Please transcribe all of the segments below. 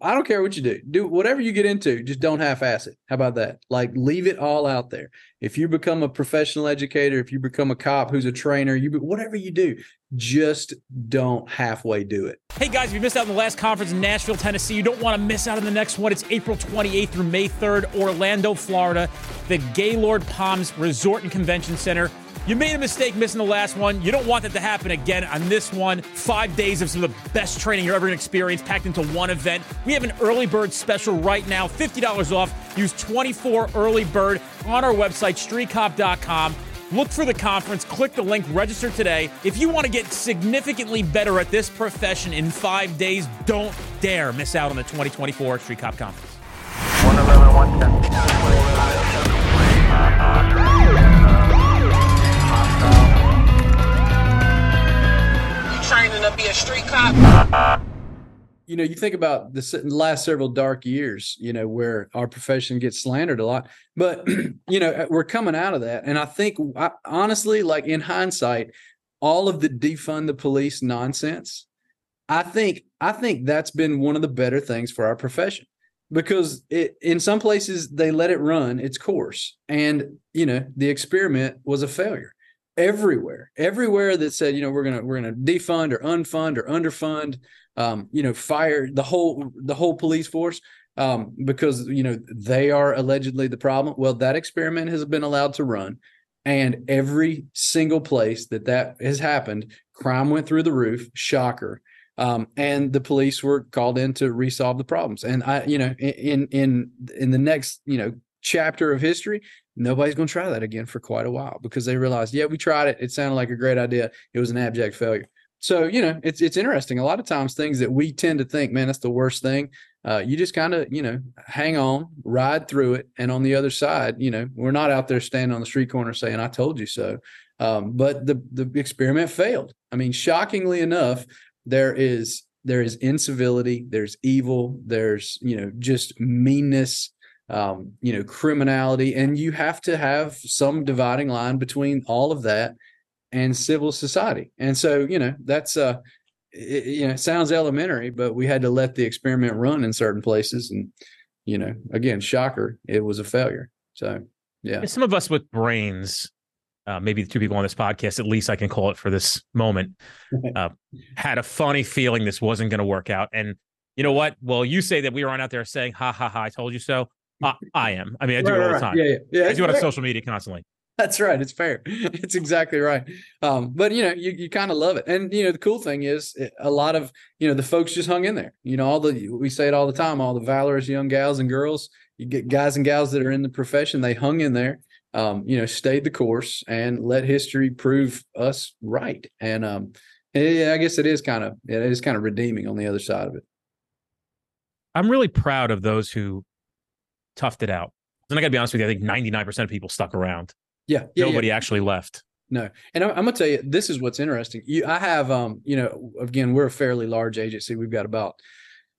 I don't care what you do. Do whatever you get into, just don't half-ass it. How about that? Like leave it all out there. If you become a professional educator, if you become a cop who's a trainer, you whatever you do, just don't halfway do it. Hey guys, if you missed out on the last conference in Nashville, Tennessee, you don't want to miss out on the next one. It's April 28th through May 3rd, Orlando, Florida, the Gaylord Palms Resort and Convention Center. You made a mistake missing the last one. You don't want that to happen again on this one. Five days of some of the best training you're ever going to experience packed into one event. We have an early bird special right now, $50 off. Use 24 early bird on our website, streetcop.com. Look for the conference, click the link, register today. If you want to get significantly better at this profession in five days, don't dare miss out on the 2024 Street Cop Conference. 111, 110. To be a street cop? You know, you think about the last several dark years, you know, where our profession gets slandered a lot, but, you know, uh, we're coming out of that. And I think, I, honestly, like in hindsight, all of the defund the police nonsense, I think, I think that's been one of the better things for our profession because it in some places they let it run its course and you know the experiment was a failure everywhere everywhere that said you know we're gonna we're gonna defund or unfund or underfund um, you know fire the whole the whole police force um, because you know they are allegedly the problem. Well that experiment has been allowed to run and every single place that that has happened crime went through the roof shocker um, and the police were called in to resolve the problems. And i you know in in in the next you know chapter of history nobody's going to try that again for quite a while because they realized, yeah, we tried it. It sounded like a great idea. It was an abject failure. So you know, it's it's interesting. A lot of times, things that we tend to think, man, that's the worst thing. Uh, you just kind of, you know, hang on, ride through it, and on the other side, you know, we're not out there standing on the street corner saying, "I told you so." Um, but the the experiment failed. I mean, shockingly enough, there is there is incivility, there's evil, there's you know just meanness, um, you know, criminality, and you have to have some dividing line between all of that and civil society. And so, you know, that's uh, it, you know, it sounds elementary, but we had to let the experiment run in certain places, and you know, again, shocker, it was a failure. So, yeah, some of us with brains. Uh, maybe the two people on this podcast, at least I can call it for this moment, uh, had a funny feeling this wasn't going to work out. And you know what? Well, you say that we were on out there saying, ha, ha, ha, I told you so. I, I am. I mean, I do right, it all the time. Yeah, yeah, yeah. I do it on social media constantly. That's right. It's fair. It's exactly right. Um, but you know, you, you kind of love it. And you know, the cool thing is eh, a lot of, you know, the folks just hung in there. You know, all the we say it all the time, all the valorous young gals and girls, you get guys and gals that are in the profession, they hung in there, um, you know, stayed the course and let history prove us right. And um, yeah, I guess it is kind of it is kind of redeeming on the other side of it. I'm really proud of those who toughed it out. And I got to be honest with you, I think 99% of people stuck around. Yeah. yeah Nobody yeah. actually left. No. And I'm, I'm going to tell you, this is what's interesting. You, I have, um, you know, again, we're a fairly large agency. We've got about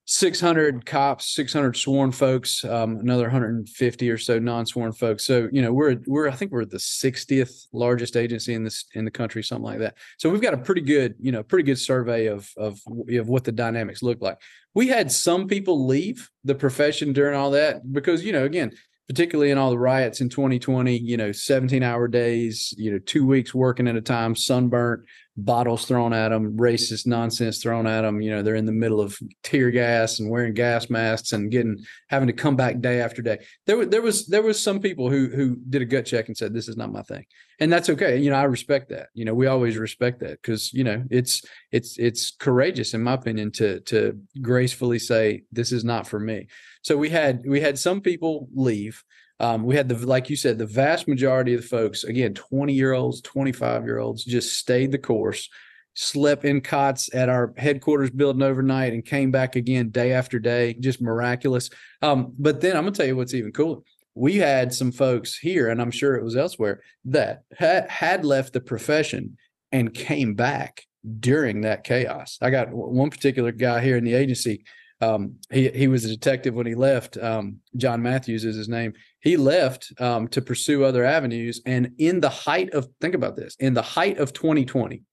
600 cops, 600 sworn folks, um, another 150 or so non-sworn folks. So, you know, we're, we're, I think we're the 60th largest agency in this, in the country, something like that. So we've got a pretty good, you know, pretty good survey of, of, of what the dynamics look like. We had some people leave the profession during all that because, you know, again, particularly in all the riots in 2020, you know, 17 hour days, you know, two weeks working at a time, sunburnt, bottles thrown at them, racist nonsense thrown at them. You know, they're in the middle of tear gas and wearing gas masks and getting having to come back day after day. There was there was there was some people who who did a gut check and said this is not my thing, and that's okay. You know, I respect that. You know, we always respect that because you know it's it's it's courageous in my opinion to to gracefully say this is not for me. So we had we had some people leave. Um, we had the like you said, the vast majority of the folks, again, 20 year olds, 25 year olds, just stayed the course, slept in cots at our headquarters building overnight, and came back again day after day, just miraculous. Um, but then I'm gonna tell you what's even cooler. We had some folks here, and I'm sure it was elsewhere, that had, had left the profession and came back during that chaos. I got one particular guy here in the agency um, he he was a detective when he left. Um, John Matthews is his name. He left um, to pursue other avenues, and in the height of think about this, in the height of 2020,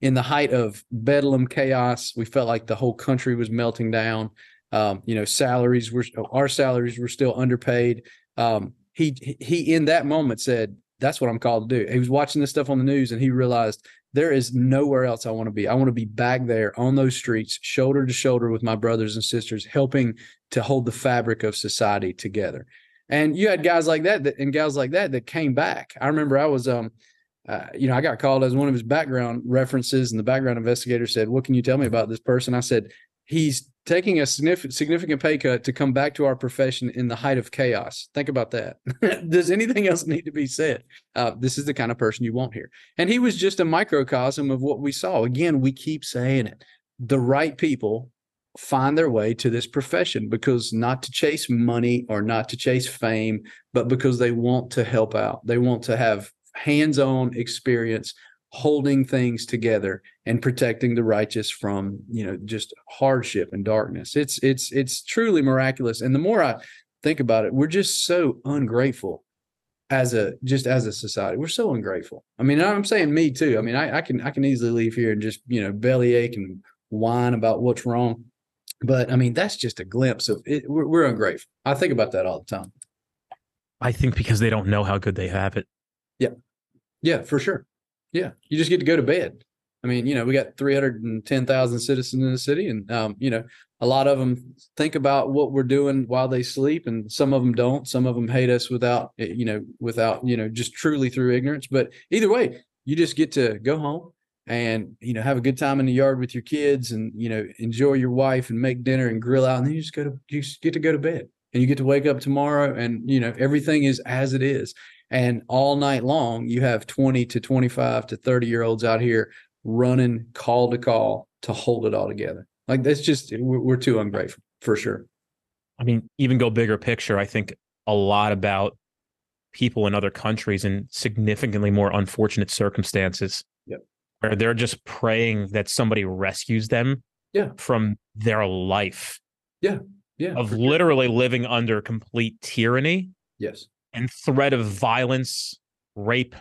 in the height of bedlam chaos, we felt like the whole country was melting down. Um, you know, salaries were our salaries were still underpaid. Um, he he in that moment said, "That's what I'm called to do." He was watching this stuff on the news, and he realized there is nowhere else I want to be. I want to be back there on those streets, shoulder to shoulder with my brothers and sisters, helping to hold the fabric of society together. And you had guys like that, that and gals like that that came back. I remember I was um uh, you know, I got called as one of his background references, and the background investigator said, "What can you tell me about this person?" I said, "He's taking a significant pay cut to come back to our profession in the height of chaos. Think about that. Does anything else need to be said? Uh, this is the kind of person you want here." And he was just a microcosm of what we saw. Again, we keep saying it: the right people find their way to this profession because not to chase money or not to chase fame, but because they want to help out. They want to have hands-on experience holding things together and protecting the righteous from you know just hardship and darkness. It's it's it's truly miraculous. And the more i think about it we're just so ungrateful as a just as a society. We're so ungrateful. I mean i'm saying me too. I mean i, I can i can easily leave here and just you know bellyache and whine about what's wrong. But i mean that's just a glimpse of it. We're, we're ungrateful. I think about that all the time. I think because they don't know how good they have it. Yeah. Yeah, for sure. Yeah, you just get to go to bed. I mean, you know, we got 310,000 citizens in the city, and um, you know, a lot of them think about what we're doing while they sleep, and some of them don't. Some of them hate us without, eh, you know, without, you know, just truly through ignorance. But either way, you just get to go home and you know have a good time in the yard with your kids, and you know enjoy your wife and make dinner and grill out, and then you just go to you just get to go to bed, and you get to wake up tomorrow, and you know everything is as it is. And all night long, you have 20 to 25 to 30 year olds out here running call to call to hold it all together. Like that's just, we're, too ungrateful for sure. I mean, even go bigger picture, I think a lot about people in other countries in significantly more unfortunate circumstances Yep. where they're just praying that somebody rescues them Yeah. from their life Yeah. Yeah. of for sure. literally living under complete tyranny Yes. And threat of violence, rape,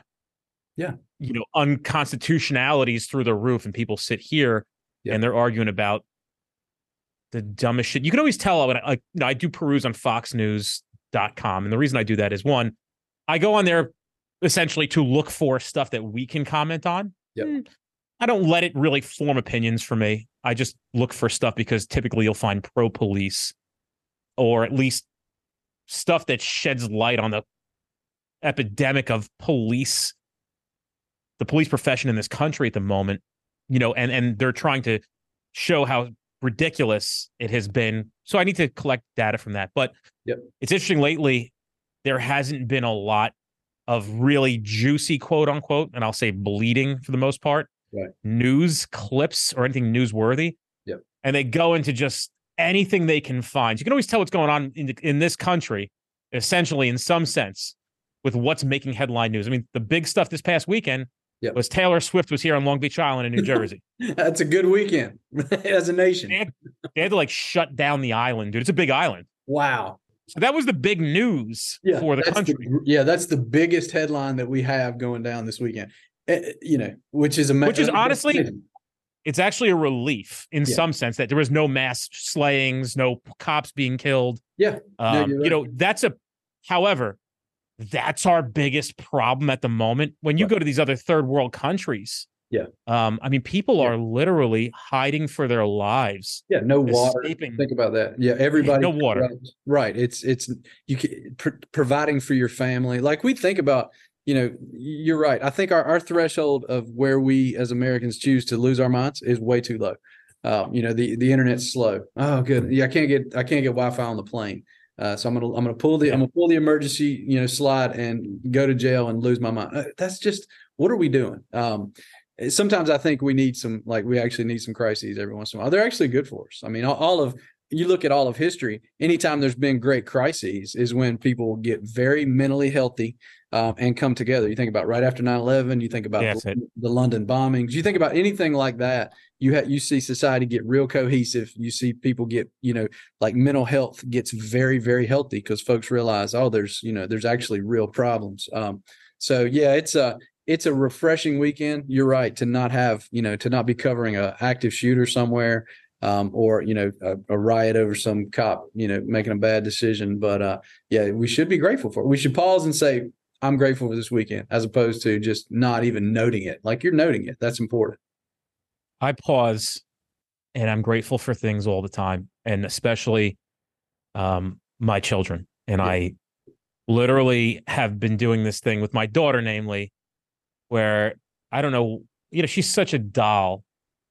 Yeah. you know, unconstitutionalities through the roof. And people sit here Yeah. and they're arguing about the dumbest shit. You can always tell when I, like, you know, I do peruse on foxnews.com. And the reason I do that is one, I go on there essentially to look for stuff that we can comment on. Yep. Mm, I don't let it really form opinions for me. I just look for stuff because typically you'll find pro police or at least stuff that sheds light on the epidemic of police the police profession in this country at the moment you know and and they're trying to show how ridiculous it has been so i need to collect data from that but Yep. it's interesting lately there hasn't been a lot of really juicy quote unquote and i'll say bleeding for the most part Right. news clips or anything newsworthy Yep. and they go into just anything they can find you can always tell what's going on in, the, in this country essentially in some sense with what's making headline news i mean the big stuff this past weekend Yep. was taylor swift was here on long beach island in new jersey That's a good weekend as a nation. they, had, they had to like shut down the island dude it's a big island Wow. so that was the big news Yeah. for the country yeah. That's the biggest headline that we have going down this weekend. Eh, you know, which is amazing. Which is honestly- it's actually a relief in Yeah. some sense that there was no mass slayings, no cops being killed. Yeah. Um, you're you know, that's a, however, that's our biggest problem at the moment. When you Right. go to these other third world countries, Yeah. um, I mean, people Yeah. are literally hiding for their lives. yeah. No water. Escaping. Think about that. Yeah. Everybody. No water. Right. right. It's, it's, you can, pr- providing for your family. Like we think about, you know, you're right. I think our, our threshold of where we as Americans choose to lose our minds is way too low. Um, you know, the, the internet's slow. Oh, good. Yeah. I can't get, I can't get Wi-Fi on the plane. Uh, so I'm gonna I'm gonna pull the I'm gonna pull the emergency you know slide and go to jail and lose my mind. Uh, that's just what are we doing? Um, sometimes I think we need some like we actually need some crises every once in a while. They're actually good for us. I mean, all, all of you look at all of history. Anytime there's been great crises, is when people get very mentally healthy um, and come together. You think about right after 9-11, You think about Yeah, the, the London bombings. You think about anything like that. You have you see society get real cohesive. You see people get you know like mental health gets very very healthy because folks realize oh there's you know there's actually real problems. Um, so yeah, it's a it's a refreshing weekend. You're right to not have you know to not be covering a active shooter somewhere um, or you know a, a, riot over some cop you know making a bad decision. But uh yeah we should be grateful for it. We should pause and say i'm grateful for this weekend as opposed to just not even noting it. Like you're noting it. That's important. I pause and i'm grateful for things all the time and especially um my children. And yeah. i literally have been doing this thing with my daughter namely where i don't know you know she's such a doll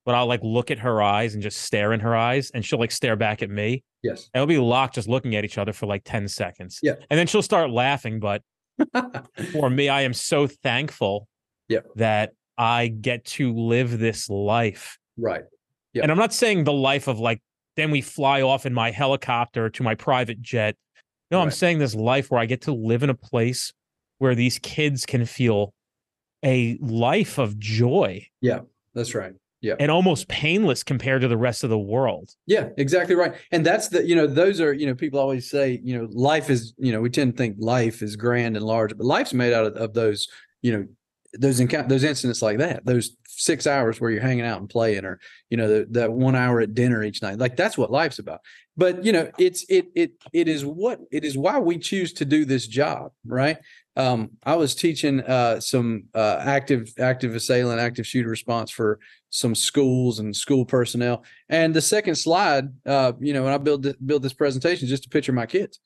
but I'll like look at her eyes and just stare in her eyes, and she'll like stare back at me. Yes. And we'll be locked just looking at each other for like 10 seconds. Yeah. And then she'll start laughing. But for me, I am so thankful yep. that I get to live this life. Right. Yep. And I'm not saying the life of like, then we fly off in my helicopter to my private jet. No, right. I'm saying this life where I get to live in a place where these kids can feel a life of joy. Yeah, that's right yeah. and almost painless compared to the rest of the world. Yeah exactly right. And that's the you know those are you know people always say you know life is you know we tend to think life is grand and large but life's made out of, of those you know those encounter those incidents like that those six hours where you're hanging out and playing or you know the, that one hour at dinner each night. Like that's what life's about. But you know it's it it it is what it is why we choose to do this job right um, I was teaching uh, some uh, active active assailant, active shooter response for some schools and school personnel. And the second slide, uh, you know, when I build th- build this presentation, just to picture my kids.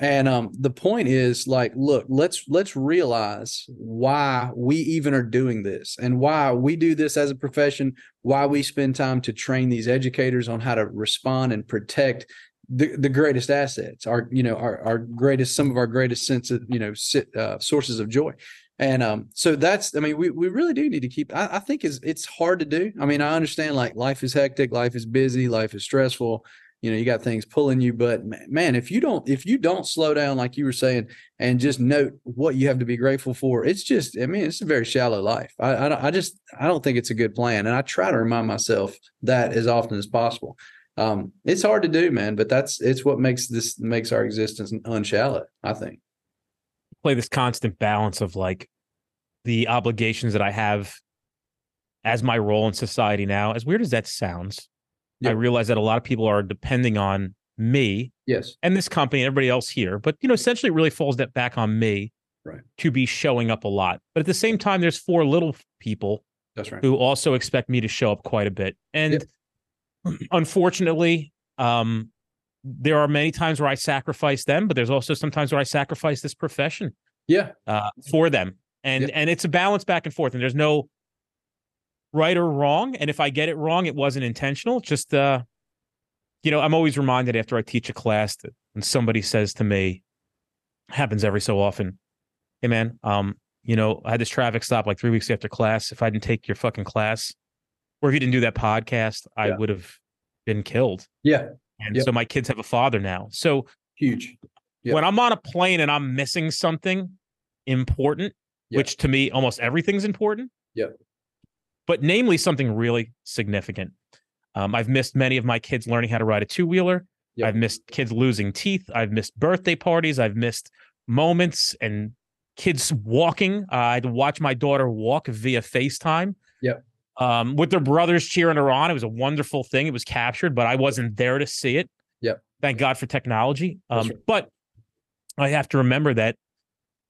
And um, the point is, like, look, let's let's realize why we even are doing this, and why we do this as a profession. Why we spend time to train these educators on how to respond and protect the, the greatest assets our you know our, our greatest some of our greatest sense of you know uh, sources of joy. And um so that's i mean we, we really do need to keep I, I think is it's hard to do. I mean i understand like life is hectic life is busy life is stressful you know you got things pulling you but man if you don't if you don't slow down like you were saying and just note what you have to be grateful for it's just i mean it's a very shallow life. I i, I just i don't think it's a good plan and i try to remind myself that as often as possible um, it's hard to do, man, but that's it's what makes this makes our existence unshallow. I think. Play this constant balance of like the obligations that I have as my role in society now. As weird as that sounds, I realize that a lot of people are depending on me, yes, and this company, and everybody else here. But you know, essentially, it really falls that back on me, right, to be showing up a lot. But at the same time, there's four little people, that's right, who also expect me to show up quite a bit, and unfortunately, um, there are many times where I sacrifice them, but there's also sometimes where I sacrifice this profession. Yeah. Uh, for them. And and it's a balance back and forth. And there's no right or wrong. And if I get it wrong, it wasn't intentional. Just uh, you know, I'm always reminded after I teach a class that when somebody says to me, happens every so often, hey man, um, you know, I had this traffic stop like three weeks after class. If I didn't take your fucking class, or if you didn't do that podcast, I would have been killed. Yeah. And yep. so my kids have a father now. So huge. Yep. When I'm on a plane and I'm missing something important, yep. which to me almost everything's important. Yeah. But namely something really significant. Um, I've missed many of my kids learning how to ride a two wheeler. I've missed kids losing teeth. I've missed birthday parties. I've missed moments and kids walking. Uh, I had to watch my daughter walk via FaceTime. Um, with their brothers cheering her on. It was a wonderful thing. It was captured, but I wasn't there to see it. Yep. Thank God for technology. Um, right. But I have to remember that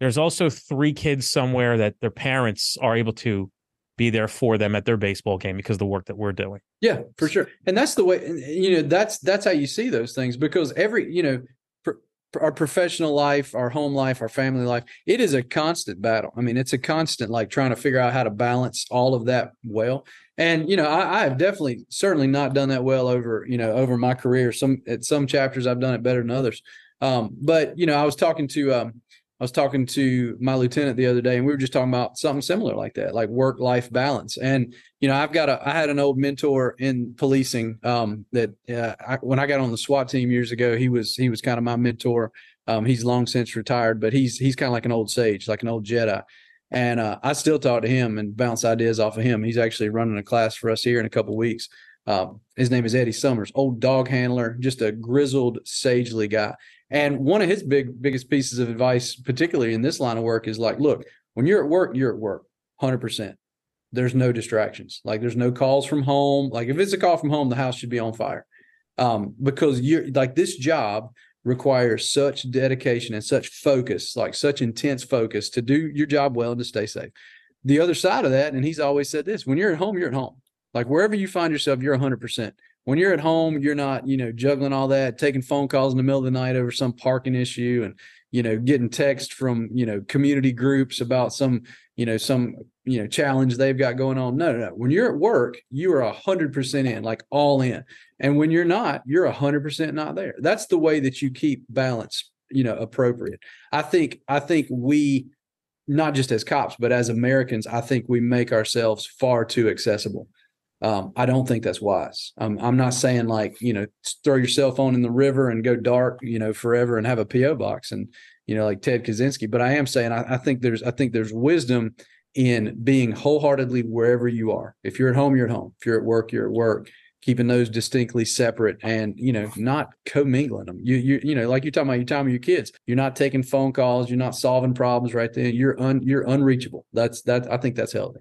there's also three kids somewhere that their parents are able to be there for them at their baseball game because of the work that we're doing. Yeah, for sure. And that's the way you know that's that's how you see those things because every you know our professional life, our home life, our family life, it is a constant battle. I mean, it's a constant like trying to figure out how to balance all of that well. And you know, I, I have definitely, certainly not done that well over you know over my career. Some at some chapters I've done it better than others. Um, but you know, I was talking to um, I was talking to my lieutenant the other day, and we were just talking about something similar like that, like work life balance. And you know, I've got a I had an old mentor in policing um, that uh, I, when I got on the SWAT team years ago, he was he was kind of my mentor. Um, he's long since retired, but he's he's kind of like an old sage, like an old Jedi. And uh, I still talk to him and bounce ideas off of him. He's actually running a class for us here in a couple weeks. Um, his name is Eddie Summers, old dog handler, just a grizzled, sagely guy. And one of his big biggest pieces of advice, particularly in this line of work, is like, look, when you're at work, you're at work, hundred percent. there's no distractions. Like there's no calls from home. Like if it's a call from home, the house should be on fire. Um, because you're like this job requires such dedication and such focus, like such intense focus to do your job well and to stay safe. The other side of that, and he's always said this when you're at home, you're at home. Like wherever you find yourself, you're 100%. When you're at home, you're not, you know, juggling all that, taking phone calls in the middle of the night over some parking issue and, you know, getting text from, you know, community groups about some, you know, some, you know, challenge they've got going on. No, no, no. When you're at work, you are 100% in, like all in. And when you're not, you're 100% not there. That's the way that you keep balance, you know, appropriate. I think, I think we, not just as cops, but as Americans, I think we make ourselves far too accessible. Um, I don't think that's wise. Um, I'm not saying like you know throw your cell phone in the river and go dark, you know, forever and have a PO box and you know like Ted Kaczynski. But I am saying I, I think there's I think there's wisdom in being wholeheartedly wherever you are. If you're at home, you're at home. If you're at work, you're at work. Keeping those distinctly separate and you know not commingling them. You you you know like you're talking about your time with your kids. You're not taking phone calls. You're not solving problems right then. You're un you're unreachable. That's that. I think that's healthy.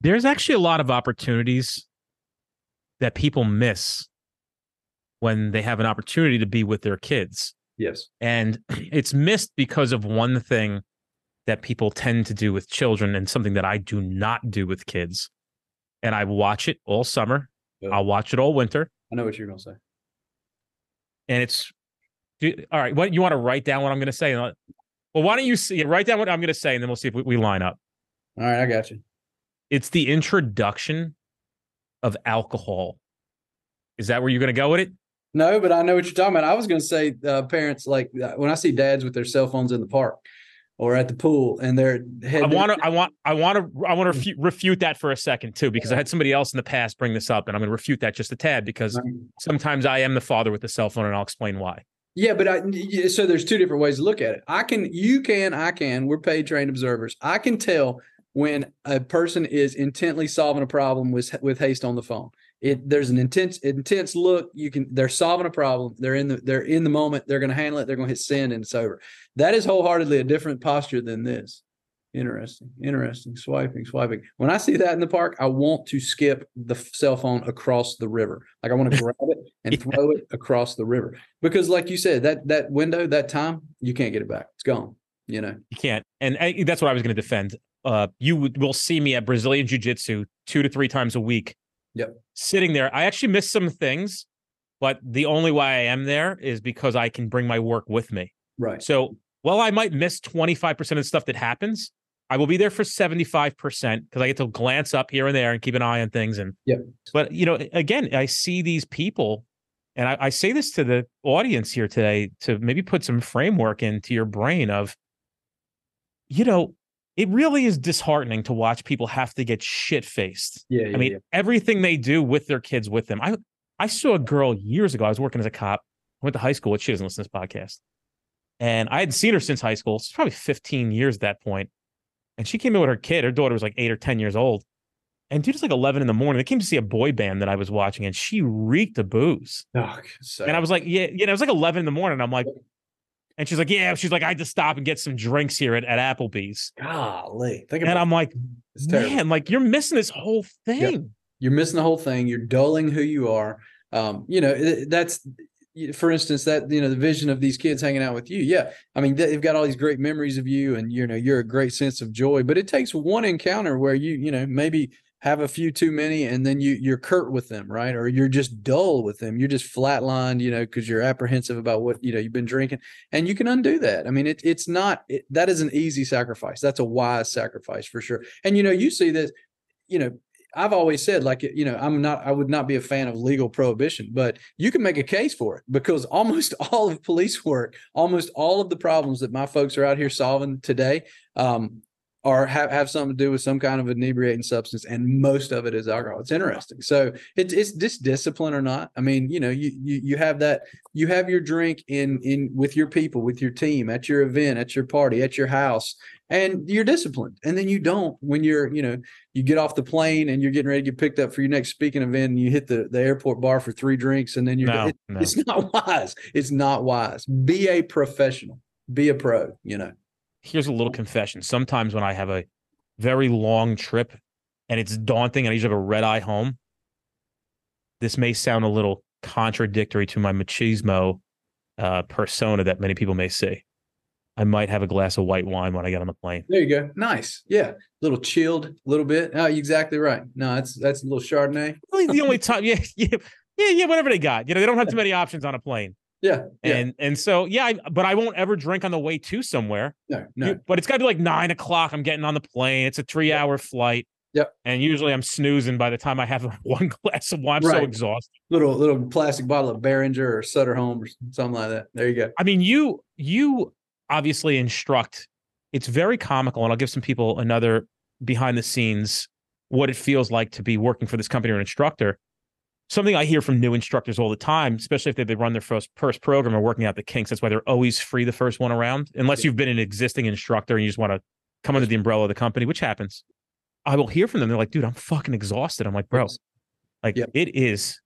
There's actually a lot of opportunities that people miss when they have an opportunity to be with their kids. Yes. And it's missed because of one thing that people tend to do with children and something that I do not do with kids. And I watch it all summer. Yeah. I'll watch it all winter. I know what you're going to say. And it's do, all right. What you want to write down what I'm going to say? Well, why don't you see, write down what I'm going to say and then we'll see if we, we line up. All right. I got you. It's the introduction of alcohol. Is that where you're going to go with it? No, but I know what you're talking about. I was going to say, uh, parents like uh, when I see dads with their cell phones in the park or at the pool, and they're. I want to. I want. I want to. I want to refute, refute that for a second too, because I had somebody else in the past bring this up, and I'm going to refute that just a tad because sometimes I am the father with the cell phone, and I'll explain why. Yeah, but I, so there's two different ways to look at it. I can, you can, I can. We're paid trained observers. I can tell when a person is intently solving a problem with with haste on the phone. It there's an intense intense look. You can they're solving a problem. They're in the they're in the moment. They're going to handle it. They're going to hit send and it's over. That is wholeheartedly a different posture than this. Interesting, interesting. Swiping, swiping. When I see that in the park, I want to skip the cell phone across the river. Like I want to grab it and Yeah. throw it across the river because, like you said, that that window, that time, you can't get it back. It's gone. You know. You can't, and I, that's what I was going to defend. Uh, you will see me at Brazilian Jiu Jitsu two to three times a week. Yep. Sitting there, I actually miss some things, but the only way I am there is because I can bring my work with me. Right. So, while I might miss 25% of the stuff that happens, I will be there for 75% because I get to glance up here and there and keep an eye on things. And, Yep. but, you know, again, I see these people, and I, I say this to the audience here today to maybe put some framework into your brain of, you know, it really is disheartening to watch people have to get shit faced. Yeah. yeah I mean, yeah. everything they do with their kids with them. I I saw a girl years ago. I was working as a cop. I went to high school. But she doesn't listen to this podcast. And I hadn't seen her since high school. It's probably 15 years at that point. And she came in with her kid. Her daughter was like eight or 10 years old. And dude, it's like 11 in the morning. They came to see a boy band that I was watching, and she reeked of booze. Oh, And I was like, yeah, you know, it was like 11 in the morning. I'm like, and she's like, yeah. She's like, I had to stop and get some drinks here at, at Applebee's. golly, think And I'm like, man, like you're missing this whole thing. You're missing the whole thing. You're dulling who you are. Um, you know, that's for instance that you know the vision of these kids hanging out with you. Yeah, I mean they've got all these great memories of you, and you know you're a great sense of joy. But it takes one encounter where you you know maybe have a few too many, and then you you're curt with them, right? Or you're just dull with them. You're just flatlined, you know, because you're apprehensive about what you know you've been drinking, and you can undo that. I mean, it, it's not it, that is an easy sacrifice. That's a wise sacrifice for sure. And you know, you see this, you know, I've always said, like, you know, I'm not, I would not be a fan of legal prohibition, but you can make a case for it because almost all of police work, almost all of the problems that my folks are out here solving today, um, are have, have something to do with some kind of inebriating substance, and most of it is alcohol. It's interesting. So it's it's just discipline or not. I mean, you know, you you you have that you have your drink in in with your people, with your team, at your event, at your party, at your house, and you're disciplined. And then you don't when you're, you know, you get off the plane and you're getting ready to get picked up for your next speaking event and you hit the, the airport bar for three drinks and then you're No, it- no. it's not wise. It's not wise. Be a professional. Be a pro, you know. Here's a little confession. Sometimes when I have a very long trip and it's daunting and I usually have a red eye home, this may sound a little contradictory to my machismo uh, persona that many people may see. I might have a glass of white wine when I get on the plane. There you go. Nice. Yeah. A little chilled, a little bit. Oh, you're exactly right. No, that's that's a little Chardonnay. Really, the only time, yeah, yeah, yeah, yeah, whatever they got. You know, they don't have too many options on a plane. Yeah. yeah. And and so yeah, I, but I won't ever drink on the way to somewhere. No, no. You- but it's got to be like nine o'clock. I'm getting on the plane. It's a three hour flight. Yep. And usually I'm snoozing by the time I have one glass of wine. I'm so exhausted. little little plastic bottle of Beringer or Sutter Home or something like that. There you go. I mean, you you obviously instruct. It's very comical, and I'll give some people another behind the scenes what it feels like to be working for this company or an instructor. Something I hear from new instructors all the time, especially if they've run their first first program or working out the kinks. That's why they're always free the first one around, unless you've been an existing instructor and you just want to come under the umbrella of the company, which happens. I will hear from them. They're like, "Dude, I'm fucking exhausted." I'm like, "Bro, like Yep. it is,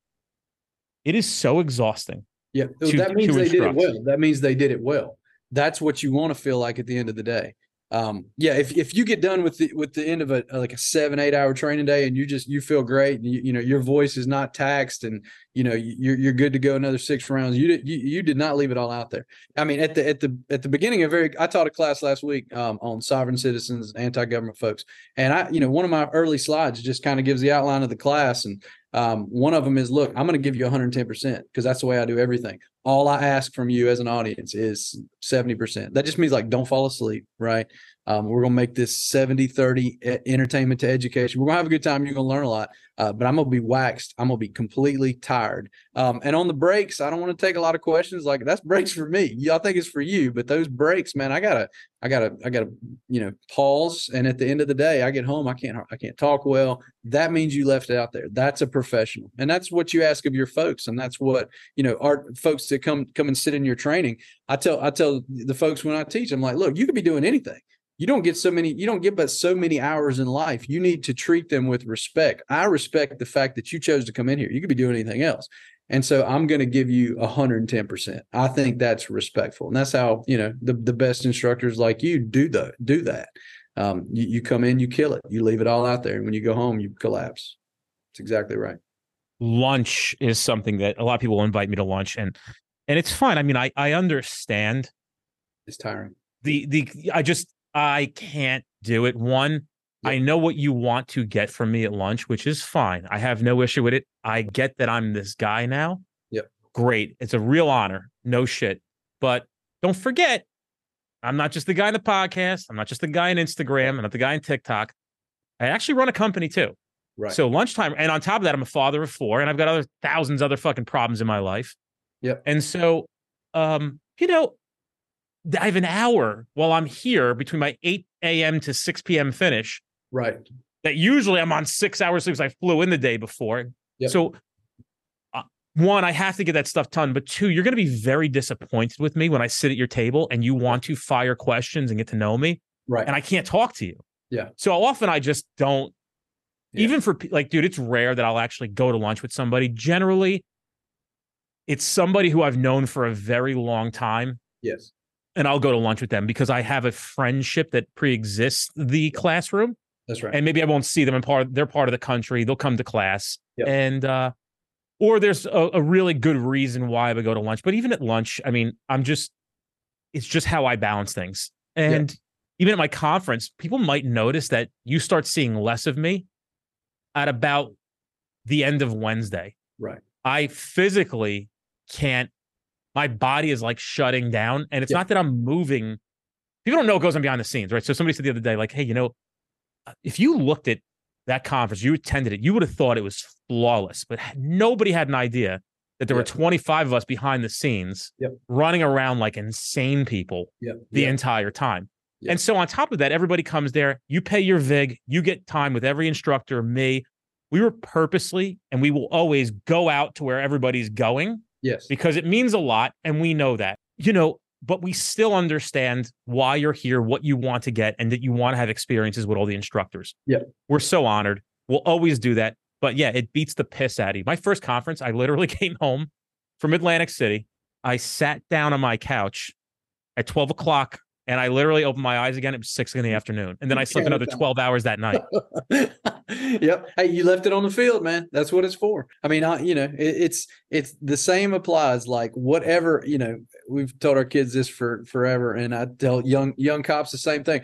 it is so exhausting." Yeah. To- that means they did it well. That means they did it well. That's what you want to feel like at the end of the day. Um, yeah, if, if you get done with the with the end of a like a seven eight hour training day and you just you feel great and you, you know your voice is not taxed and you know you- you're you're good to go another six rounds you did you, you did not leave it all out there. I mean at the at the at the beginning of very I taught a class last week um, on sovereign citizens anti government folks. And I you know one of my early slides just kind of gives the outline of the class and um, one of them is look I'm going to give you 110 percent because that's the way I do everything all I ask from you as an audience is 70%. That just means like don't fall asleep, right? Um, we're going to make this 70 30 e- entertainment to education. We're going to have a good time. You're going to learn a lot, uh, but I'm going to be waxed. I'm going to be completely tired. Um, and on the breaks, I don't want to take a lot of questions. Like that's breaks for me. Y'all think it's for you, but those breaks, man, I gotta, I gotta, I gotta, you know, pause. And at the end of the day, I get home, I can't, I can't talk well. That means you left it out there. That's a professional, and that's what you ask of your folks, and that's what you know our folks that come come and sit in your training i tell i tell the folks when i teach i'm like look you could be doing anything you don't get so many you don't get but so many hours in life. You need to treat them with respect. I respect the fact that you chose to come in here. You could be doing anything else. And so i'm going to give you 110% i think that's respectful. And that's how you know the, the best instructors like you do the do that. Um, you, you come in you kill it. You leave it all out there. And when you go home you collapse. It's exactly right. Lunch is something that a lot of people invite me to lunch and and it's fine. I mean, I I understand it's tiring. the the I just I can't do it. One, I know what you want to get from me at lunch, which is fine. I have no issue with it. I get that I'm this guy now. Yep. Great. It's a real honor. No shit. But don't forget, I'm not just the guy in the podcast. I'm not just the guy in Instagram. I'm not the guy in TikTok. I actually run a company too. right So lunchtime, and on top of that, I'm a father of four, and I've got other thousands other fucking problems in my life. Yep. And so, um, you know, I have an hour while I'm here between my 8 a.m. to 6 p.m. finish. right That usually I'm on six hours sleep 'cause I flew in the day before. Yep. So, uh, one, I have to get that stuff done. But two, you're going to be very disappointed with me when I sit at your table and you want to fire questions and get to know me, right and I can't talk to you. Yeah. So often I just don't Yeah. even for like dude it's rare that i'll actually go to lunch with somebody generally it's somebody who i've known for a very long time yes and i'll go to lunch with them because i have a friendship that pre-exists the classroom. That's right. And maybe i won't see them in part they're part of the country they'll come to class. Yep. and uh or there's a, a really good reason why i would go to lunch but even at lunch i mean i'm just it's just how i balance things. And even at my conference people might notice that you start seeing less of me at about the end of wednesday. Right. I physically can't. My body is like shutting down, and it's Yeah. not that I'm moving. People don't know what goes on behind the scenes, right? So somebody said the other day, like, "Hey, you know, uh, if you looked at that conference, you attended it, you would have thought it was flawless, but nobody had an idea that there were 25 of us behind the scenes Yep. running around like insane people yeah the yeah. entire time. And so on top of that, everybody comes there, you pay your VIG, you get time with every instructor, me. We were purposely and we will always go out to where everybody's going yes because it means a lot and we know that. You know, but we still understand why you're here, what you want to get and that you want to have experiences with all the instructors. Yeah. We're so honored. We'll always do that. But yeah, it beats the piss out of you. My first conference, I literally came home from Atlantic City. I sat down on my couch at 12 o'clock and I literally opened my eyes again. It was six in the afternoon. And then I slept another 12 hours that night. yep. Hey, you left it on the field, man. That's what it's for. I mean, I, you know, it, it's it's the same applies. Like whatever, you know, we've told our kids this for forever, and I tell young young cops the same thing.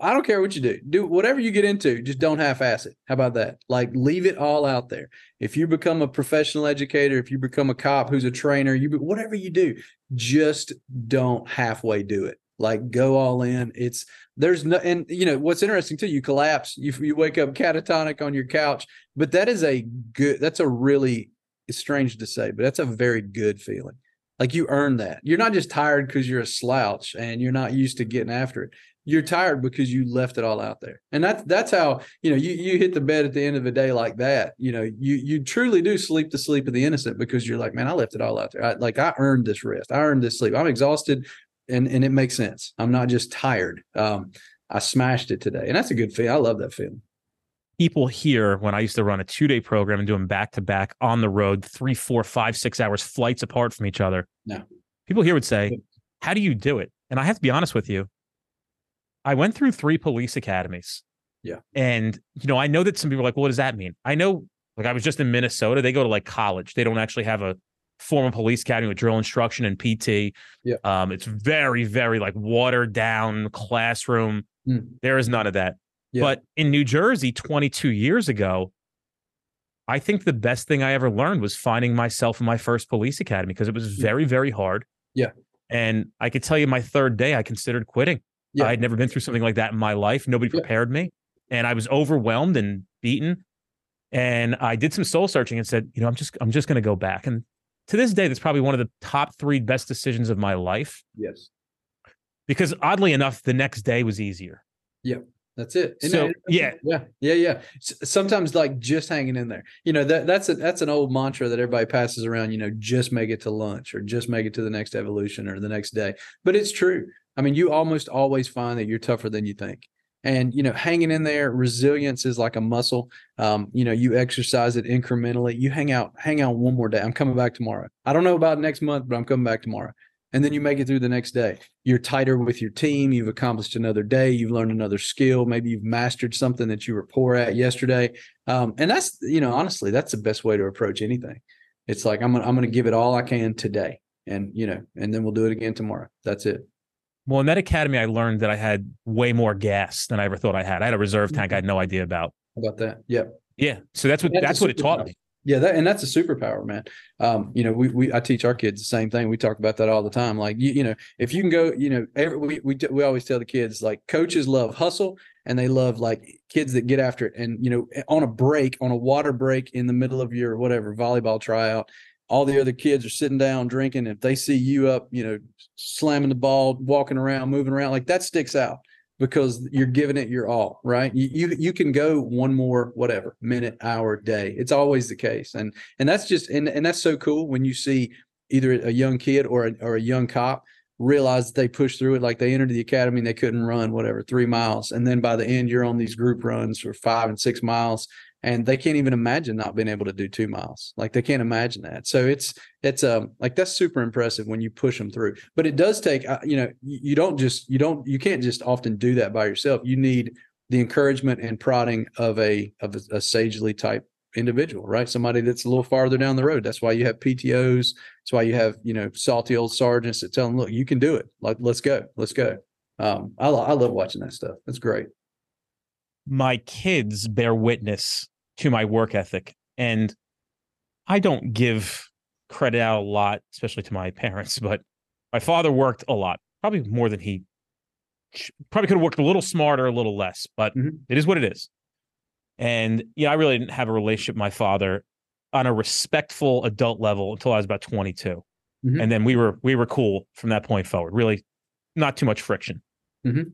I don't care what you do. Do whatever you get into, just don't half-ass it. How about that? Like leave it all out there. If you become a professional educator, if you become a cop who's a trainer, you whatever you do, just don't halfway do it. Like go all in. It's there's no and you know what's interesting too. You collapse. You you wake up catatonic on your couch, but that is a good. That's a really it's strange to say, but that's a very good feeling. Like you earn that. You're not just tired because you're a slouch and you're not used to getting after it you're tired because you left it all out there and that's that's how you know you you hit the bed at the end of the day like that you know you you truly do sleep the sleep of the innocent because you're like man i left it all out there I, like i earned this rest i earned this sleep i'm exhausted and and it makes sense i'm not just tired um i smashed it today and that's a good feeling i love that feeling people here when i used to run a two day program and do them back to back on the road three four five six hours flights apart from each other no people here would say how do you do it and i have to be honest with you I went through three police academies. Yeah. And, you know, I know that some people are like, well, what does that mean? I know, like, I was just in Minnesota. They go to like college. They don't actually have a formal police academy with drill instruction and PT. Yeah. Um, it's very, very like watered down classroom. Mm. There is none of that. Yeah. But in New Jersey 22 years ago, I think the best thing I ever learned was finding myself in my first police academy because it was Hmm. very, very hard. Yeah. And I could tell you my third day, I considered quitting. Yeah. I had never been through something like that in my life. Nobody Yeah. prepared me. And I was overwhelmed and beaten. And I did some soul searching and said, you know, I'm just I'm just gonna go back. And to this day, that's probably one of the top three best decisions of my life. yes Because oddly enough, the next day was easier. Yeah. That's it. And So, yeah. yeah, yeah, yeah. Sometimes like just hanging in there. You know that that's a that's an old mantra that everybody passes around. You know, just make it to lunch or just make it to the next evolution or the next day. But it's true. I mean, you almost always find that you're tougher than you think. And you know, hanging in there, resilience is like a muscle. Um, you know, you exercise it incrementally. You hang out, hang out one more day. I'm coming back tomorrow. I don't know about next month, but I'm coming back tomorrow and then you make it through the next day. You're tighter with your team. You've accomplished another day. You've learned another skill. Maybe you've mastered something that you were poor at yesterday. Um, and that's, you know, honestly, that's the best way to approach anything. It's like I'm gonna I'm gonna give it all I can today, and you know, and then we'll do it again tomorrow. That's it. Well, in that academy, I learned that I had way more gas than I ever thought I had. I had a reserve tank I had no idea about. About that? Yep. Yeah. So that's what That's that's what it taught me. Yeah, that and that's a superpower, man. Um, you know, we we I teach our kids the same thing. We talk about that all the time. Like you, you know, if you can go, you know, every, we we we always tell the kids like coaches love hustle and they love like kids that get after it. And you know, on a break, on a water break in the middle of your whatever volleyball tryout, all the other kids are sitting down drinking. If they see you up, you know, slamming the ball, walking around, moving around, like that sticks out because you're giving it your all, right? You, you you can go one more whatever minute, hour, day. It's always the case, and and that's just and and that's so cool when you see either a young kid or a, or a young cop realize that they pushed through it like they entered the academy and they couldn't run whatever three miles and then by the end you're on these group runs for five and six miles and they can't even imagine not being able to do two miles. Like they can't imagine that. So it's it's um like that's super impressive when you push them through. But it does take uh, you know you, don't just you don't you can't just often do that by yourself. You need the encouragement and prodding of a of a, a sagely type individual right? Somebody that's a little farther down the road. That's why you have ptos that's why you have you know salty old sergeants that tell them look you can do it. Like let's go. Let's go. Um i, lo- I love watching that stuff. That's great. My kids bear witness to my work ethic and i don't give credit out a lot especially to my parents but my father worked a lot probably more than he probably could have worked a little smarter a little less but Mhm. it is what it is and yeah i really didn't have a relationship with my father on a respectful adult level until i was about 22 Mhm. and then we were we were cool from that point forward really not too much friction Mhm.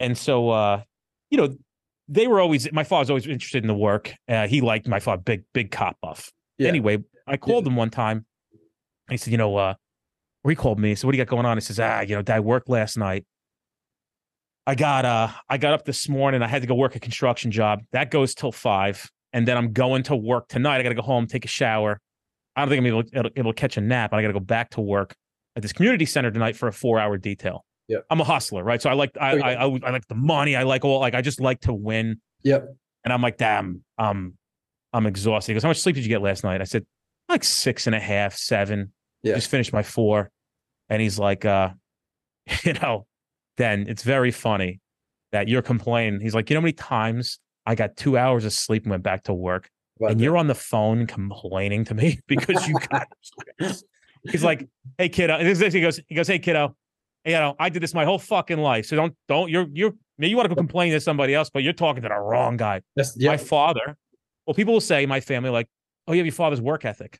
and so uh you know they were always my father was always interested in the work. Uh, he liked my father, big big cop buff. Yeah. Anyway, I called him one time. He said, you know, uh, or he called me. He said, what do you got going on? He says, ah, you know, dad worked last night. I got uh, I got up this morning. I had to go work a construction job. That goes till five, and then I'm going to work tonight. I got to go home, take a shower. I don't think I'm able, able, able to catch a nap. I got to go back to work at this community center tonight for a four hour detail. Yep. I'm a hustler, right? So I like I, Oh, yeah. I, I I like the money. I like all like I just like to win. Yep. And I'm like, damn, um, I'm exhausted. He goes, How much sleep did you get last night? I said, like six and a half, seven. Yeah. Just finished my four. And he's like, uh, you know, then it's very funny that you're complaining. He's like, you know how many times I got two hours of sleep and went back to work? About and that. you're on the phone complaining to me because you got he's like, hey kiddo. and this is this, He goes, he goes, hey kiddo, you know, I did this my whole fucking life. So don't don't you're you're maybe you want to go complain to somebody else, but you're talking to the wrong guy. That's, yeah, My father, well, people will say my family, like, oh, you have your father's work ethic.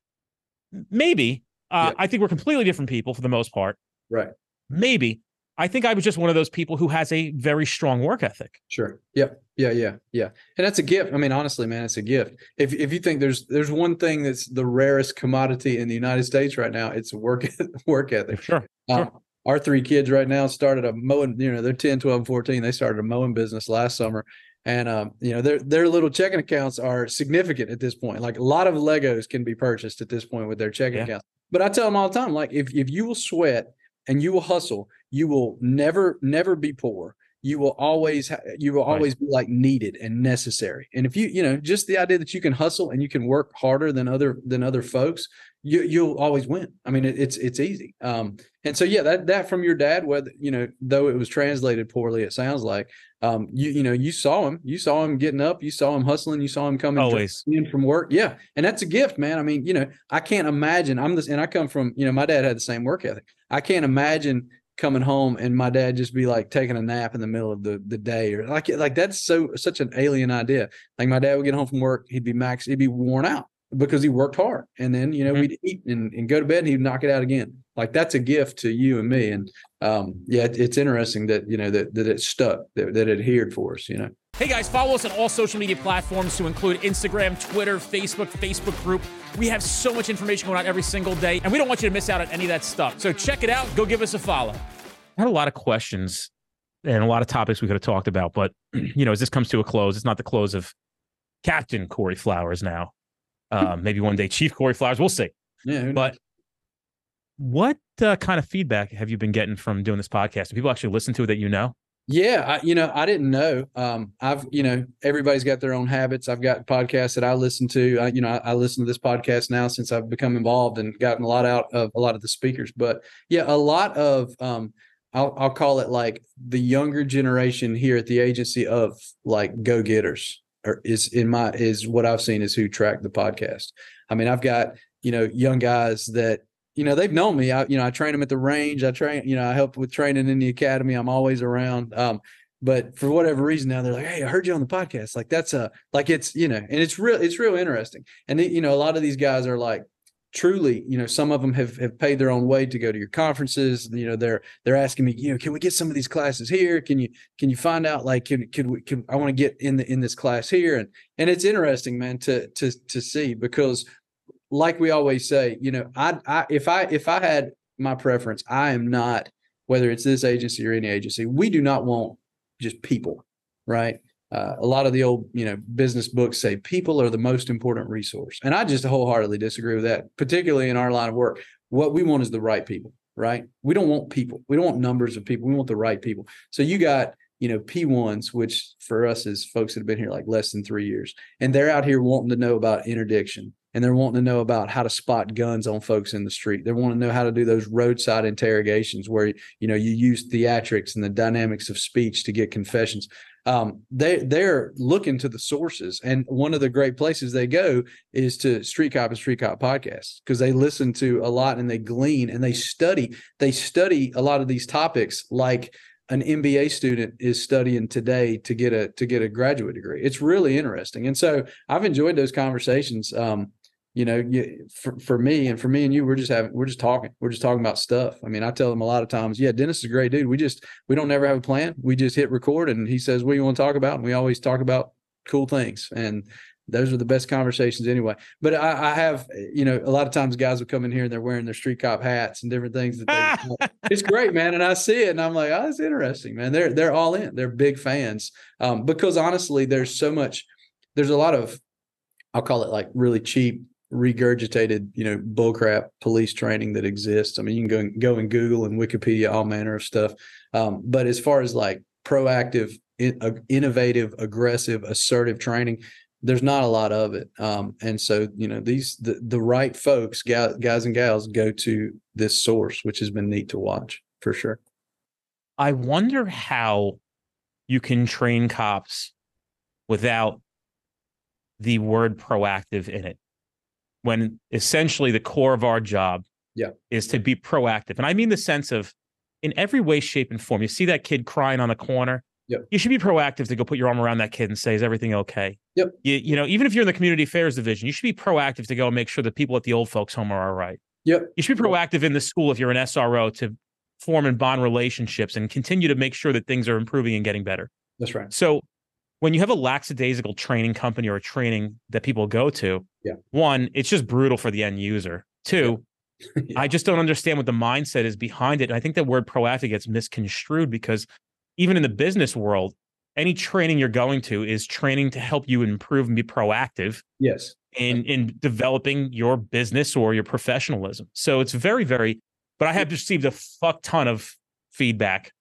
Maybe. Uh, Yeah. I think we're completely different people for the most part. right. Maybe. I think I was just one of those people who has a very strong work ethic. Sure. Yep. Yeah. Yeah. Yeah. And that's a gift. I mean, honestly, man, it's a gift. If if you think there's there's one thing that's the rarest commodity in the United States right now, it's work work ethic. Sure. Uh, Sure. Our three kids right now started a mowing, you know, they're 10, 12, 14. They started a mowing business last summer. And um, you know, their their little checking accounts are significant at this point. Like a lot of Legos can be purchased at this point with their checking Yeah. accounts. But I tell them all the time, like if if you will sweat and you will hustle, you will never never be poor. You will always ha- you will Right. always be like needed and necessary. And if you you know just the idea that you can hustle and you can work harder than other than other folks, you you'll always win. I mean, it, it's it's easy. Um, and so yeah, that that from your dad, whether you know, though it was translated poorly, it sounds like um, you you know, you saw him, you saw him getting up, you saw him hustling, you saw him coming Always. in from work. Yeah, and that's a gift, man. I mean, you know, I can't imagine. I'm this, and I come from you know, my dad had the same work ethic. I can't imagine coming home and my dad just be like taking a nap in the middle of the the day or like like that's so such an alien idea. Like my dad would get home from work, he'd be max, he'd be worn out because he worked hard, and then you know Mhm. we'd eat and, and go to bed, and he'd knock it out again. Like that's a gift to you and me, and um, yeah, it- it's interesting that you know that that it stuck, that, that it adhered for us. You know, Hey guys, follow us on all social media platforms to include Instagram, Twitter, Facebook, Facebook group. We have so much information going out every single day, and we don't want you to miss out on any of that stuff. So check it out. Go give us a follow. I had a lot of questions and a lot of topics we could have talked about, but you know, as this comes to a close, it's not the close of Captain Kory Flowers now. Um, maybe one day Chief Kory Flowers. We'll see. yeah. But what uh, kind of feedback have you been getting from doing this podcast? Do people actually listen to it that you know? Yeah, I, you know, I didn't know. Um, I've, you know, everybody's got their own habits. I've got podcasts that I listen to. I, you know, I, I listen to this podcast now since I've become involved and gotten a lot out of a lot of the speakers. But yeah, a lot of, um, I'll, I'll call it like the younger generation here at the agency of like go getters, is in my is what I've seen is who track the podcast. I mean, I've got you know young guys that you know they've known me. I you know i train them at the range. I train you know i help with training in the academy. I'm always around. Um but for whatever reason now they're like hey i heard you on the podcast. Like that's a like it's you know and it's real it's real interesting. And you know a lot of these guys are like truly you know some of them have have paid their own way to go to your conferences you know they're they're asking me you know can we get some of these classes here can you can you find out like can can we can i want to get in the in this class here and and it's interesting man to to to see because like we always say, you know, I, I if I if I had my preference, I am not whether it's this agency or any agency. We do not want just people, right? Uh, a lot of the old, you know, business books say people are the most important resource, and I just wholeheartedly disagree with that. Particularly in our line of work, what we want is the right people, right? We don't want people. We don't want numbers of people. We want the right people. So you got you know P1s, which for us is folks that have been here like less than three years, and they're out here wanting to know about interdiction and they're wanting to know about how to spot guns on folks in the street. They want to know how to do those roadside interrogations where you know you use theatrics and the dynamics of speech to get confessions. Um, they they're looking to the sources, and one of the great places they go is to Street Cop and Street Cop podcasts because they listen to a lot and they glean and they study. They study a lot of these topics like an MBA student is studying today to get a to get a graduate degree. It's really interesting, and so I've enjoyed those conversations. Um, you know, you, for for me and for me and you, we're just having we're just talking. We're just talking about stuff. I mean, I tell them a lot of times, yeah, Dennis is a great dude. We just we don't never have a plan. We just hit record, and he says, "What do you want to talk about?" And we always talk about cool things, and those are the best conversations anyway. But I, I have, you know, a lot of times guys will come in here and they're wearing their street cop hats and different things that they it's great, man. And I see it and I'm like, oh, it's interesting, man. They're they're all in. They're big fans. Um, because honestly, there's so much, there's a lot of, I'll call it like really cheap, regurgitated, you know, bullcrap police training that exists. I mean, you can go go and Google and Wikipedia all manner of stuff. Um, but as far as like proactive, in, uh, innovative, aggressive, assertive training. There's not a lot of it, um, and so you know these the the right folks, guys and gals, go to this source, which has been neat to watch for sure. I wonder how you can train cops without the word proactive in it when essentially the core of our job yeah. is to be proactive. And I mean the sense of in every way, shape, and form. You see that kid crying on the corner. Yep. You should be proactive to go put your arm around that kid and say, is everything okay? Yep. You, you know, even if you're in the community affairs division, you should be proactive to go and make sure that people at the old folks home are all right. Yep. You should be proactive in the school if you're an SRO to form and bond relationships and continue to make sure that things are improving and getting better. That's right. So when you have a lackadaisical training company or a training that people go to, yeah. one, it's just brutal for the end user. Two, yeah. I just don't understand what the mindset is behind it. And I think that word proactive gets misconstrued because even in the business world, any training you're going to is training to help you improve and be proactive. Yes. In in developing your business or your professionalism. So it's very, very, but I have received a fuck ton of feedback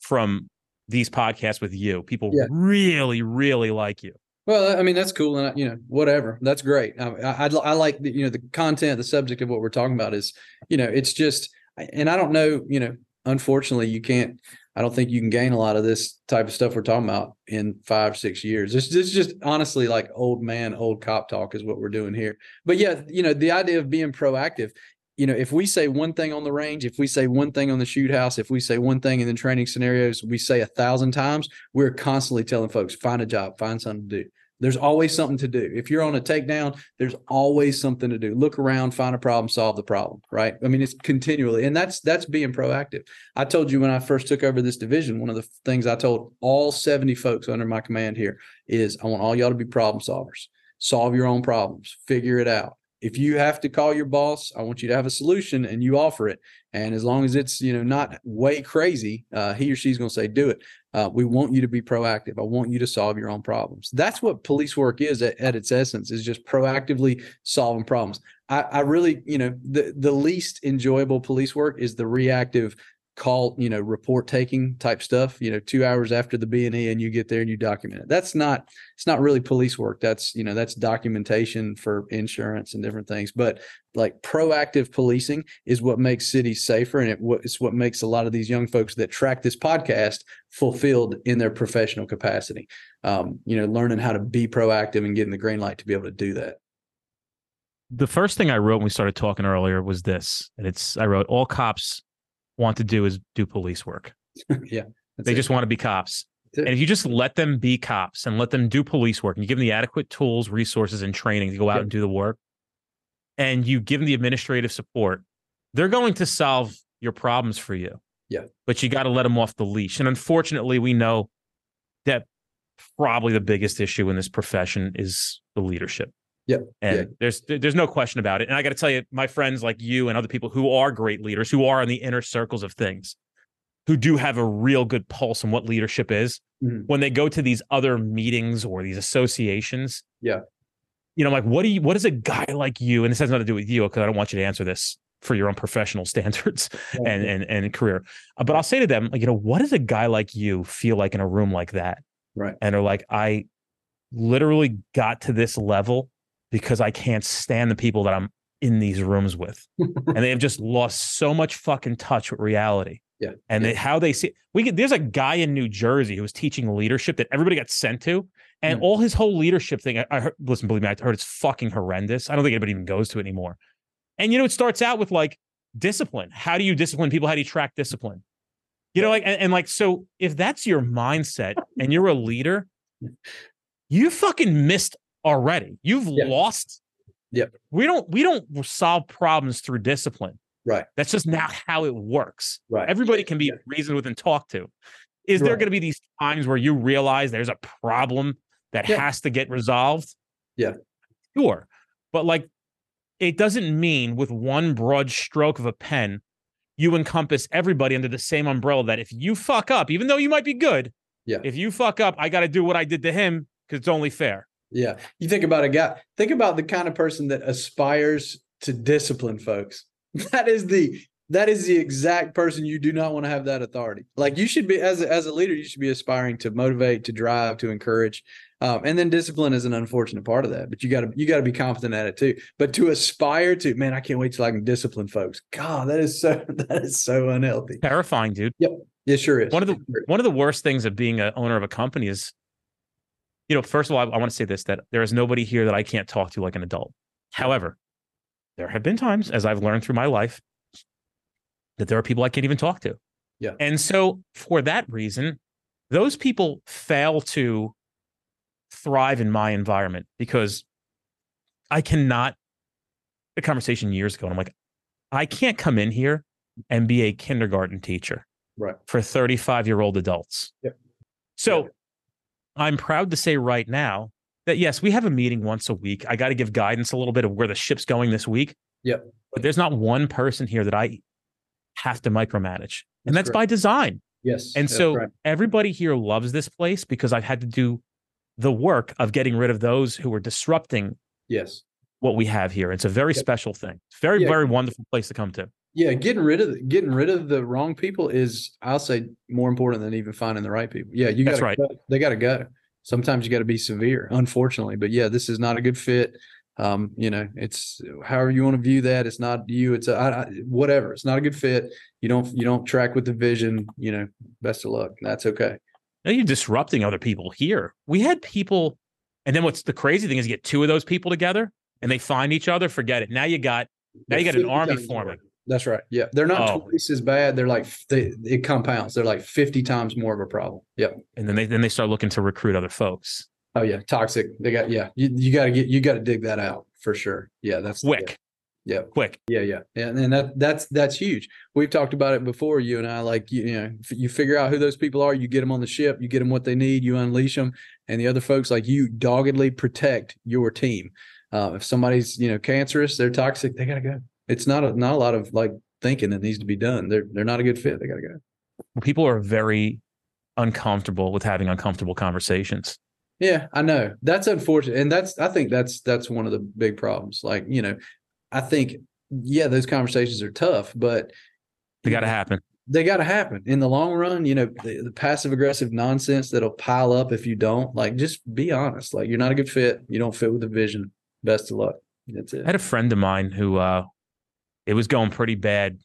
from these podcasts with you. People yeah. really, really like you. Well, I mean that's cool, and you know whatever that's great. I, I, I like the, you know the content, the subject of what we're talking about is you know it's just, and I don't know you know unfortunately you can't. I don't think you can gain a lot of this type of stuff we're talking about in five six years. It's, it's just honestly like old man, old cop talk is what we're doing here. But yeah, you know the idea of being proactive you know, if we say one thing on the range, if we say one thing on the shoot house, if we say one thing in the training scenarios, we say a thousand times, we're constantly telling folks, find a job, find something to do. There's always something to do. If you're on a takedown, there's always something to do. Look around, find a problem, solve the problem, right? I mean, it's continually, and that's that's being proactive. I told you when I first took over this division, one of the things I told all 70 folks under my command here is I want all y'all to be problem solvers. Solve your own problems, figure it out if you have to call your boss, I want you to have a solution and you offer it. And as long as it's you know not way crazy, uh, he or she's going to say do it. Uh, we want you to be proactive. I want you to solve your own problems. That's what police work is at, at its essence is just proactively solving problems. I, I really you know the the least enjoyable police work is the reactive call you know report taking type stuff you know two hours after the b&e and you get there and you document it. That's not it's not really police work. That's you know that's documentation for insurance and different things. But like proactive policing is what makes cities safer and it, it's what makes a lot of these young folks that track this podcast fulfilled in their professional capacity. Um, you know learning how to be proactive and getting the green light to be able to do that. The first thing i wrote when we started talking earlier was this and it's i wrote all cops want to do is do police work. yeah. They it. just want to be cops. And if you just let them be cops and let them do police work and you give them the adequate tools, resources, and training to go out and do the work, and you give them the administrative support, they're going to solve your problems for you. Yeah. But you got to let them off the leash. And unfortunately, we know that probably the biggest issue in this profession is the leadership. Yeah. And yeah. there's there's no question about it. And I got to tell you, my friends like you and other people who are great leaders, who are in the inner circles of things, who do have a real good pulse on what leadership is, mm-hmm. when they go to these other meetings or these associations. Yeah. You know, like what do you what does a guy like you, and this has nothing to do with you, because I don't want you to answer this for your own professional standards yeah. and, and and career. Uh, but I'll say to them, like, you know, what does a guy like you feel like in a room like that? Right. And they're like, I literally got to this level because I can't stand the people that I'm in these rooms with. and they have just lost so much fucking touch with reality. Yeah. And yeah. They, how they see we get there's a guy in New Jersey who was teaching leadership that everybody got sent to. And mm. all his whole leadership thing, I, I heard, listen, believe me, I heard it's fucking horrendous. I don't think anybody even goes to it anymore. And you know, it starts out with like discipline. How do you discipline people? How do you track discipline? You know, like and, and like so if that's your mindset and you're a leader, you fucking missed already. You've yeah. lost. Yep. We don't we don't solve problems through discipline. Right. That's just not how it works. Right. Everybody can be yeah. reasoned with and talked to. Is right. there going to be these times where you realize there's a problem that yeah. has to get resolved? Yeah. Sure. But like it doesn't mean with one broad stroke of a pen you encompass everybody under the same umbrella that if you fuck up, even though you might be good, yeah. If you fuck up, I got to do what I did to him because it's only fair. Yeah. You think about a guy, think about the kind of person that aspires to discipline folks. That is the that is the exact person you do not want to have that authority. Like you should be as a, as a leader, you should be aspiring to motivate, to drive, to encourage, um, and then discipline is an unfortunate part of that. But you got to you got to be competent at it too. But to aspire to, man, I can't wait till I can discipline folks. God, that is so that is so unhealthy. Terrifying, dude. Yep, it sure is. One of the one of the worst things of being an owner of a company is, you know, first of all, I, I want to say this that there is nobody here that I can't talk to like an adult. However, there have been times, as I've learned through my life, that there are people I can't even talk to. Yeah. And so for that reason, those people fail to thrive in my environment because I cannot a conversation years ago. And I'm like, I can't come in here and be a kindergarten teacher right. for 35 year old adults. Yep. So Yep. I'm proud to say right now that yes, we have a meeting once a week. I got to give guidance a little bit of where the ship's going this week. Yep. But there's not one person here that I have to micromanage. and That's that's by design. Yes. And so right. everybody here loves this place because I've had to do the work of getting rid of those who are disrupting yes. what we have here. It's a very Yep. special thing. It's very, Yeah. very wonderful place to come to. Yeah, getting rid of the, getting rid of the wrong people is, I'll say, more important than even finding the right people. Yeah, you got right. They got to go. Sometimes you got to be severe, unfortunately. But yeah, this is not a good fit. Um, you know, it's however you want to view that. It's not you. It's a, I, I, whatever. It's not a good fit. You don't you don't track with the vision. You know, best of luck. That's okay. Now you're disrupting other people here. We had people, and then what's the crazy thing is you get two of those people together and they find each other. Forget it. Now you got now you got an army forming. That's right. Yeah, they're not Oh. twice as bad. They're like they, it compounds. They're like fifty times more of a problem. Yep. and then they then they start looking to recruit other folks. Oh yeah, toxic. They got yeah. You, you got to get you got to dig that out for sure. Yeah, that's Quick, Yeah, quick. yeah, yeah, yeah. And that that's that's huge. We've talked about it before. You and I, like you, you know, you figure out who those people are. You get them on the ship. You get them what they need. You unleash them, and the other folks like you doggedly protect your team. Uh, if somebody's you know cancerous, they're toxic. They gotta go. It's not a not a lot of like thinking that needs to be done. They're they're not a good fit. They gotta go. People are very uncomfortable with having uncomfortable conversations. Yeah, I know. That's unfortunate. And that's I think that's that's one of the big problems. Like, you know, I think yeah, those conversations are tough, but They got to happen. they got to happen in the long run. You know, the, the passive aggressive nonsense that'll pile up if you don't. Like, just be honest. Like, you're not a good fit. You don't fit with the vision. Best of luck. That's it. I had a friend of mine who uh it was going pretty bad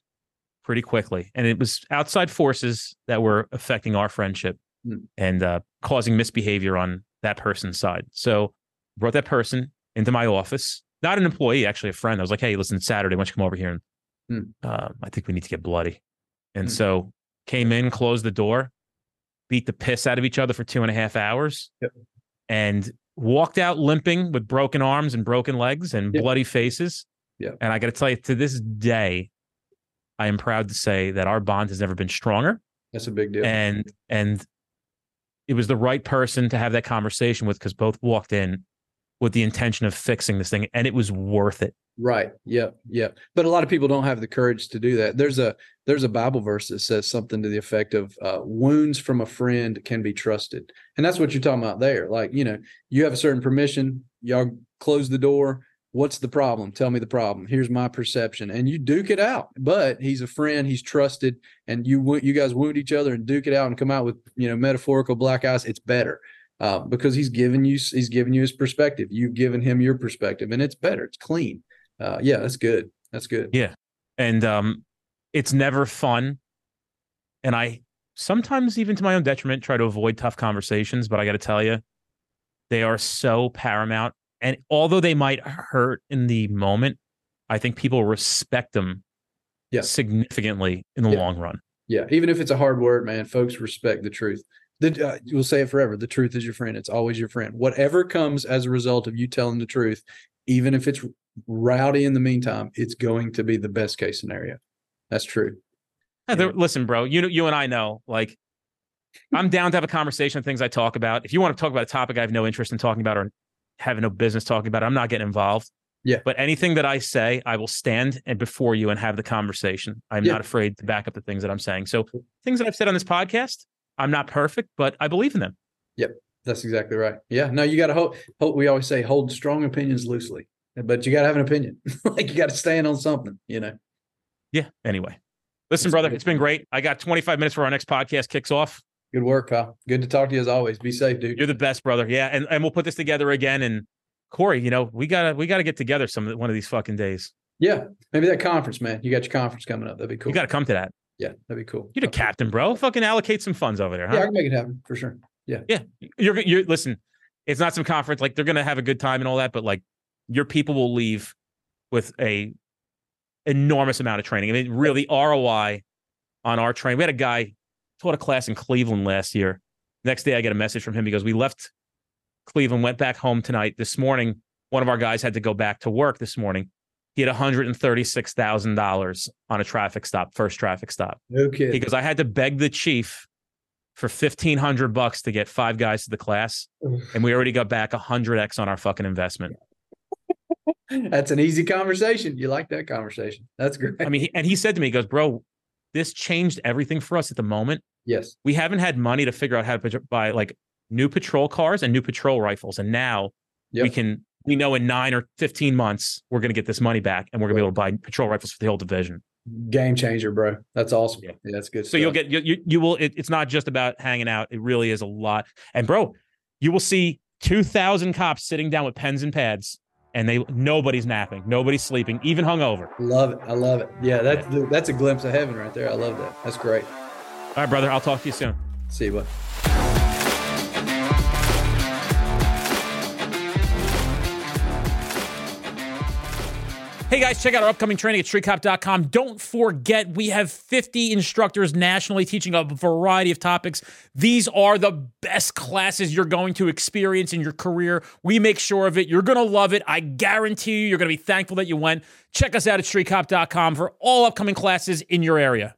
pretty quickly. And it was outside forces that were affecting our friendship Hmm. and uh causing misbehavior on that person's side. So brought that person into my office, not an employee, actually a friend. I was like, hey, listen, Saturday. Why don't you come over here and Hmm. uh, I think we need to get bloody. And Hmm. so came in, closed the door, beat the piss out of each other for two and a half hours. Yep. And walked out limping with broken arms and broken legs and Yep. bloody faces. Yep. And I got to tell you, to this day, I am proud to say that our bond has never been stronger. That's a big deal. And and it was the right person to have that conversation with because both walked in with the intention of fixing this thing, and it was worth it. Right. Yep. Yep. But a lot of people don't have the courage to do that. There's a there's a Bible verse that says something to the effect of uh, wounds from a friend can be trusted, and that's what you're talking about there. Like you know, you have a certain permission. Y'all close the door. What's the problem? Tell me the problem. Here's my perception, and you duke it out. But he's a friend. He's trusted, and you you guys wound each other and duke it out and come out with you know metaphorical black eyes. It's better uh, because he's given you he's given you his perspective. You've given him your perspective, and it's better. It's clean uh, yeah, that's good. That's good. Yeah. And um, it's never fun. And I sometimes, even to my own detriment, try to avoid tough conversations. But I got to tell you, they are so paramount. And although they might hurt in the moment, I think people respect them Yeah. significantly in the Yeah. long run. Yeah, even if it's a hard word, man, folks respect the truth. The, uh, we'll say it forever. The truth is your friend. It's always your friend. Whatever comes as a result of you telling the truth, even if it's rowdy in the meantime, it's going to be the best case scenario. That's true. Yeah, there- listen, bro, you know, you and I know, like, I'm down to have a conversation of things I talk about. If you want to talk about a topic I have no interest in talking about or having no business talking about, it. I'm not getting involved. Yeah. But anything that I say, I will stand and before you and have the conversation. I'm Yeah. not afraid to back up the things that I'm saying. So things that I've said on this podcast, I'm not perfect, but I believe in them. Yep. That's exactly right. Yeah. No, you got to hold, hold. We always say hold strong opinions loosely, but you got to have an opinion. like you got to stand on something. You know. Yeah. Anyway, Listen, brother, it's been great. I got 25 minutes for our next podcast kicks off. Good work, pal. Good to talk to you as always. Be safe, dude. You're the best, brother. Yeah, and, and we'll put this together again. And Kory, you know, we gotta we gotta get together some one of these fucking days. Yeah, maybe that conference, man. You got your conference coming up. That'd be cool. You gotta come to that. Yeah, that'd be cool. You're the captain, bro. Fucking allocate some funds over there. Huh? Yeah, I can make it happen for sure. Yeah, yeah. You're you're listen. It's not some conference like they're gonna have a good time and all that, but like your people will leave with a enormous amount of training. I mean, really ROI on our training. We had a guy taught a class in Cleveland last year. Next day, I get a message from him because we left Cleveland, went back home tonight. This morning, one of our guys had to go back to work this morning. He had $136,000 on a traffic stop, first traffic stop. No kidding. Because I had to beg the chief for 1500 bucks to get five guys to the class. And we already got back 100x on our fucking investment. That's an easy conversation. You like that conversation. That's great. I mean, and he said to me, he goes, bro, this changed everything for us at the moment. Yes. We haven't had money to figure out how to buy like new patrol cars and new patrol rifles. And now yep. we can, we know in nine or 15 months, we're going to get this money back and we're going to be able to buy patrol rifles for the whole division. Game changer, bro. That's awesome. Yeah, yeah that's good. So stuff. you'll get, you, you, you will, it, it's not just about hanging out. It really is a lot. And bro, you will see 2,000 cops sitting down with pens and pads and they nobody's napping, nobody's sleeping, even hungover. Love it. I love it. Yeah, that's that's a glimpse of heaven right there. I love that. That's great. All right, brother. I'll talk to you soon. See you, bud. Hey guys, check out our upcoming training at streetcop.com. Don't forget, we have 50 instructors nationally teaching a variety of topics. These are the best classes you're going to experience in your career. We make sure of it. You're going to love it. I guarantee you, you're going to be thankful that you went. Check us out at streetcop.com for all upcoming classes in your area.